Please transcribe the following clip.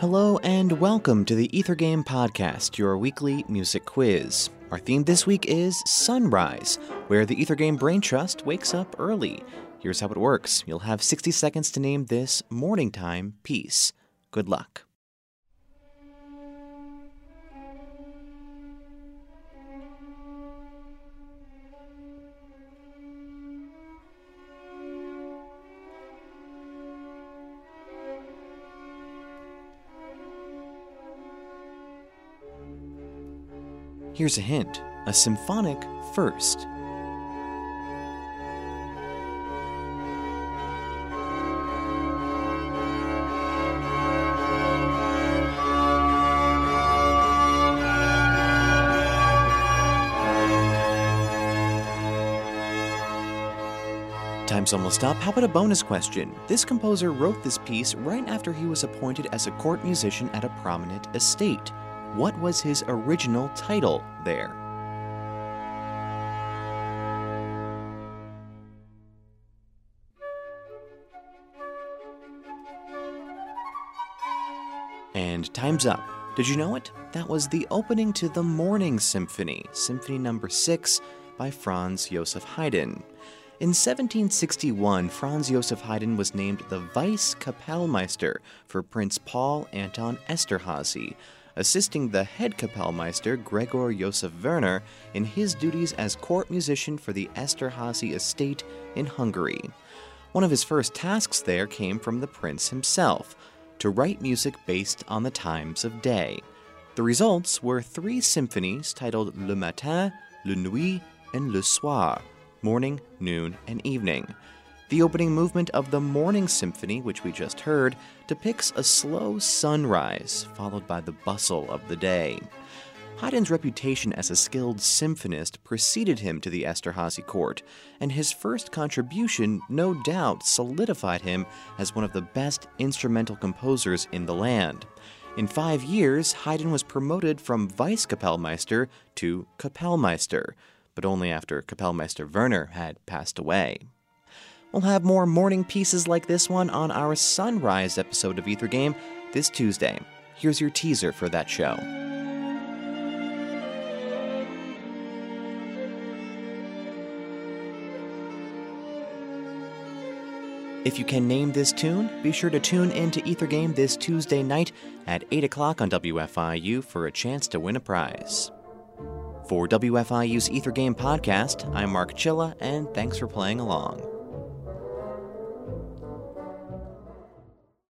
Hello and welcome to the Ether Game Podcast, your weekly music quiz. Our theme this week is Sunrise, where the Ether Game Brain Trust wakes up early. Here's how it works you'll have 60 seconds to name this morning time piece. Good luck. Here's a hint a symphonic first. Time's almost up. How about a bonus question? This composer wrote this piece right after he was appointed as a court musician at a prominent estate. What was his original title there? And time's up. Did you know it? That was the opening to the Morning Symphony, Symphony Number 6 by Franz Joseph Haydn. In 1761, Franz Joseph Haydn was named the Vice Kapellmeister for Prince Paul Anton Esterhazy, assisting the head Kapellmeister Gregor Josef Werner in his duties as court musician for the Esterhazy estate in Hungary. One of his first tasks there came from the prince himself to write music based on the times of day. The results were three symphonies titled Le Matin, Le Nuit, and Le Soir morning, noon, and evening. The opening movement of the Morning Symphony, which we just heard, depicts a slow sunrise followed by the bustle of the day. Haydn's reputation as a skilled symphonist preceded him to the Esterhazy court, and his first contribution no doubt solidified him as one of the best instrumental composers in the land. In five years, Haydn was promoted from Vice Kapellmeister to Kapellmeister, but only after Kapellmeister Werner had passed away. We'll have more morning pieces like this one on our Sunrise episode of Ether Game this Tuesday. Here's your teaser for that show. If you can name this tune, be sure to tune in to Ether Game this Tuesday night at 8 o'clock on WFIU for a chance to win a prize. For WFIU's Ether Game podcast, I'm Mark Chilla, and thanks for playing along.